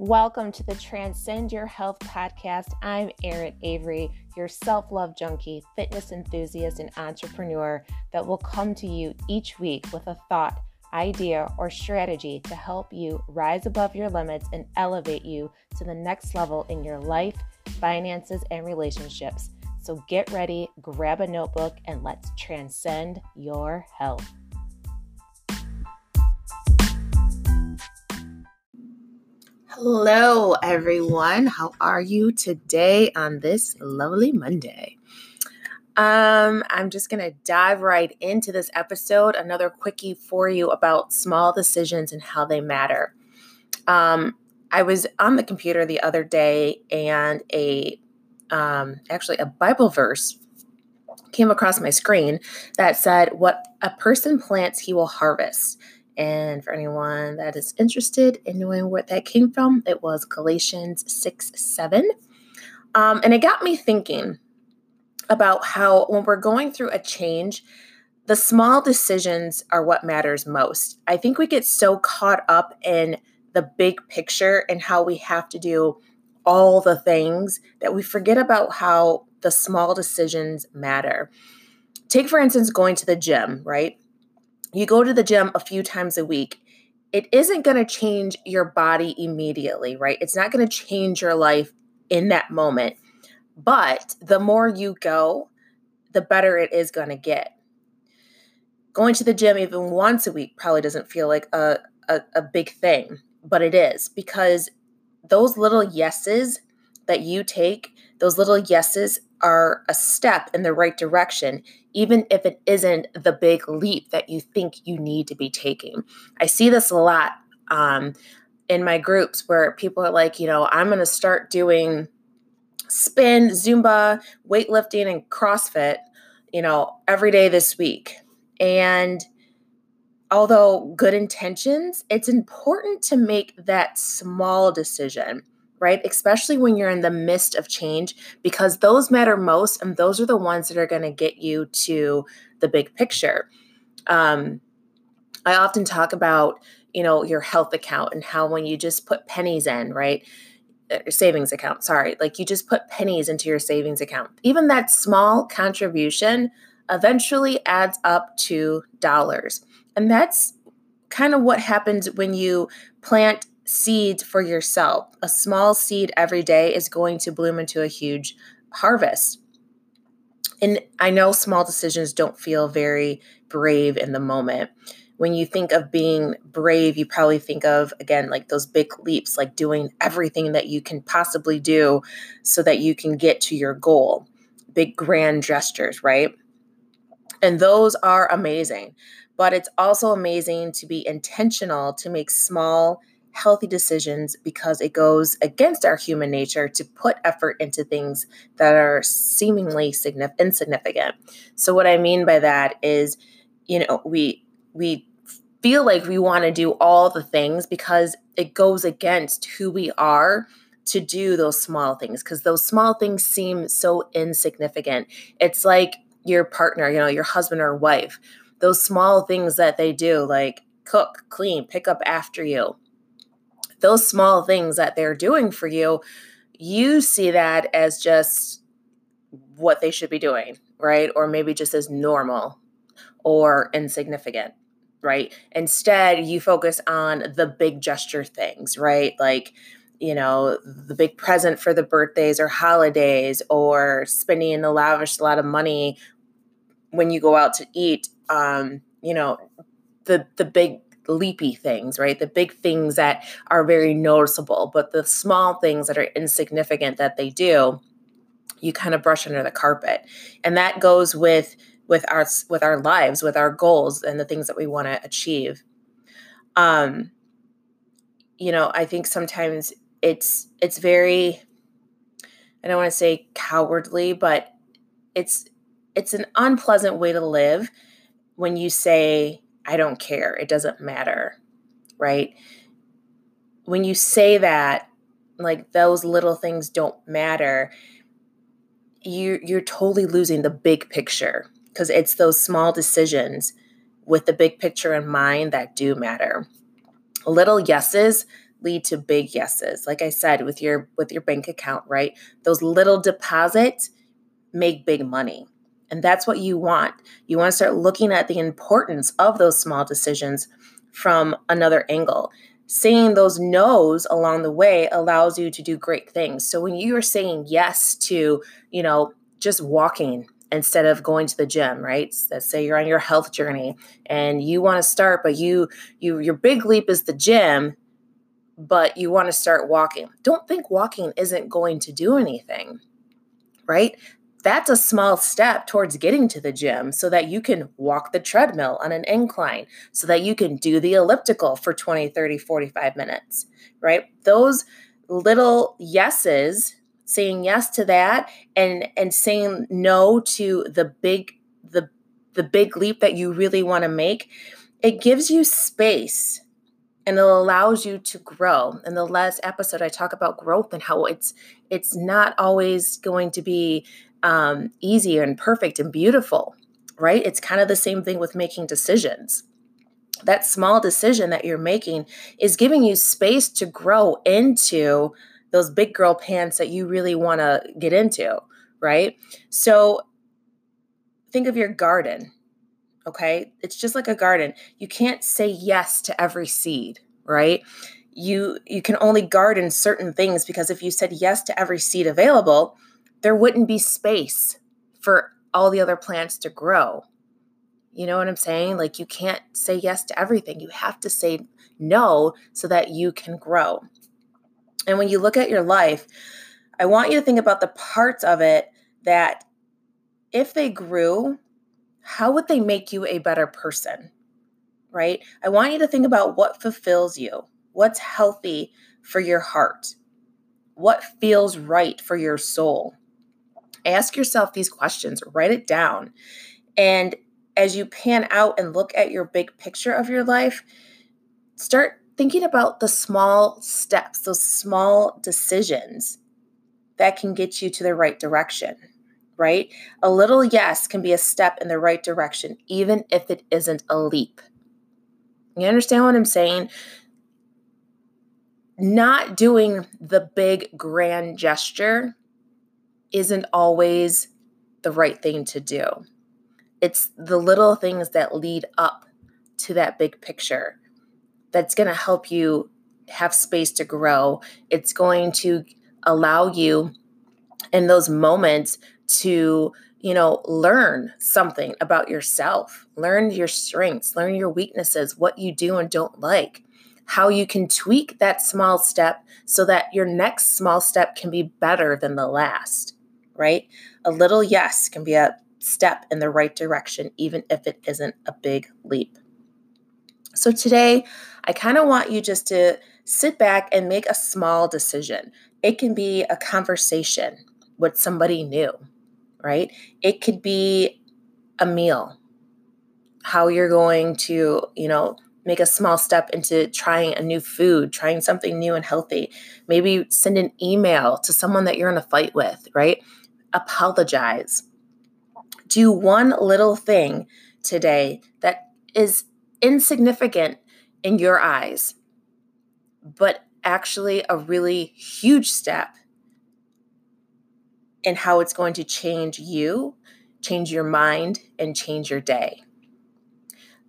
Welcome to the Transcend Your Health podcast. I'm Erin Avery, your self love junkie, fitness enthusiast, and entrepreneur that will come to you each week with a thought, idea, or strategy to help you rise above your limits and elevate you to the next level in your life, finances, and relationships. So get ready, grab a notebook, and let's transcend your health. Hello, everyone. How are you today on this lovely Monday? Um, I'm just going to dive right into this episode. Another quickie for you about small decisions and how they matter. Um, I was on the computer the other day and a um, actually a Bible verse came across my screen that said, What a person plants, he will harvest. And for anyone that is interested in knowing where that came from, it was Galatians 6 7. Um, and it got me thinking about how when we're going through a change, the small decisions are what matters most. I think we get so caught up in the big picture and how we have to do all the things that we forget about how the small decisions matter. Take, for instance, going to the gym, right? You go to the gym a few times a week, it isn't going to change your body immediately, right? It's not going to change your life in that moment. But the more you go, the better it is going to get. Going to the gym even once a week probably doesn't feel like a, a, a big thing, but it is because those little yeses that you take, those little yeses are a step in the right direction, even if it isn't the big leap that you think you need to be taking. I see this a lot um, in my groups where people are like, you know, I'm going to start doing spin, Zumba, weightlifting, and CrossFit, you know, every day this week. And although good intentions, it's important to make that small decision right? Especially when you're in the midst of change, because those matter most and those are the ones that are going to get you to the big picture. Um, I often talk about, you know, your health account and how when you just put pennies in, right? Uh, your savings account, sorry, like you just put pennies into your savings account. Even that small contribution eventually adds up to dollars. And that's kind of what happens when you plant seeds for yourself. A small seed every day is going to bloom into a huge harvest. And I know small decisions don't feel very brave in the moment. When you think of being brave, you probably think of, again, like those big leaps, like doing everything that you can possibly do so that you can get to your goal. Big grand gestures, right? And those are amazing. But it's also amazing to be intentional to make small healthy decisions because it goes against our human nature to put effort into things that are seemingly insignificant. So what I mean by that is, you know, we we feel like we want to do all the things because it goes against who we are to do those small things because those small things seem so insignificant. It's like your partner, you know, your husband or wife, those small things that they do like cook, clean, pick up after you those small things that they're doing for you, you see that as just what they should be doing, right? Or maybe just as normal or insignificant, right? Instead, you focus on the big gesture things, right? Like, you know, the big present for the birthdays or holidays, or spending a lavish lot of money when you go out to eat. Um, you know, the the big leapy things, right? The big things that are very noticeable, but the small things that are insignificant that they do, you kind of brush under the carpet. And that goes with with our with our lives, with our goals and the things that we want to achieve. Um you know, I think sometimes it's it's very I don't want to say cowardly, but it's it's an unpleasant way to live when you say I don't care. It doesn't matter. Right? When you say that, like those little things don't matter, you you're totally losing the big picture because it's those small decisions with the big picture in mind that do matter. Little yeses lead to big yeses. Like I said with your with your bank account, right? Those little deposits make big money. And that's what you want. You want to start looking at the importance of those small decisions from another angle. Saying those no's along the way allows you to do great things. So when you are saying yes to, you know, just walking instead of going to the gym, right? Let's say you're on your health journey and you want to start, but you you your big leap is the gym, but you want to start walking. Don't think walking isn't going to do anything. Right? That's a small step towards getting to the gym so that you can walk the treadmill on an incline, so that you can do the elliptical for 20, 30, 45 minutes, right? Those little yeses saying yes to that and and saying no to the big the the big leap that you really want to make it gives you space and it allows you to grow in the last episode i talk about growth and how it's it's not always going to be um, easy and perfect and beautiful right it's kind of the same thing with making decisions that small decision that you're making is giving you space to grow into those big girl pants that you really want to get into, right? So think of your garden. Okay? It's just like a garden. You can't say yes to every seed, right? You you can only garden certain things because if you said yes to every seed available, there wouldn't be space for all the other plants to grow. You know what I'm saying? Like you can't say yes to everything. You have to say no so that you can grow. And when you look at your life, I want you to think about the parts of it that if they grew, how would they make you a better person? Right? I want you to think about what fulfills you, what's healthy for your heart, what feels right for your soul. Ask yourself these questions, write it down. And as you pan out and look at your big picture of your life, start thinking about the small steps, those small decisions that can get you to the right direction, right? A little yes can be a step in the right direction, even if it isn't a leap. You understand what I'm saying? Not doing the big grand gesture isn't always the right thing to do. It's the little things that lead up to that big picture that's going to help you have space to grow. It's going to allow you in those moments to, you know, learn something about yourself, learn your strengths, learn your weaknesses, what you do and don't like, how you can tweak that small step so that your next small step can be better than the last, right? A little yes can be a step in the right direction, even if it isn't a big leap. So today, I kind of want you just to sit back and make a small decision. It can be a conversation with somebody new, right? It could be a meal, how you're going to, you know, make a small step into trying a new food, trying something new and healthy. Maybe send an email to someone that you're in a fight with, right? Apologize. Do one little thing today that is insignificant in your eyes, but actually a really huge step in how it's going to change you, change your mind, and change your day.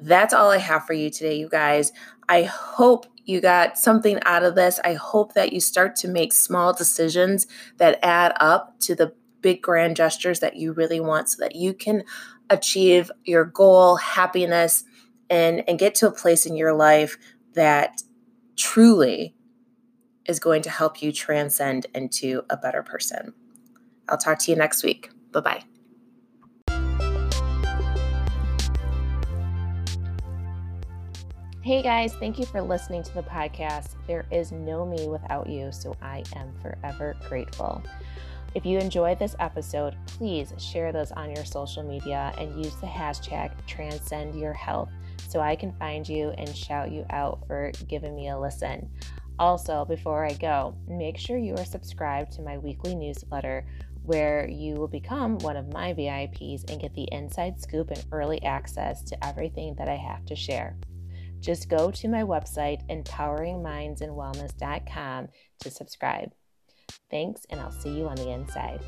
That's all I have for you today, you guys. I hope you got something out of this. I hope that you start to make small decisions that add up to the big grand gestures that you really want so that you can achieve your goal, happiness, and and get to a place in your life that truly is going to help you transcend into a better person. I'll talk to you next week. Bye-bye. Hey guys, thank you for listening to the podcast. There is no me without you, so I am forever grateful. If you enjoyed this episode, please share those on your social media and use the hashtag transcend your health so I can find you and shout you out for giving me a listen. Also, before I go, make sure you are subscribed to my weekly newsletter where you will become one of my VIPs and get the inside scoop and early access to everything that I have to share. Just go to my website, empoweringmindsandwellness.com, to subscribe. Thanks, and I'll see you on the inside.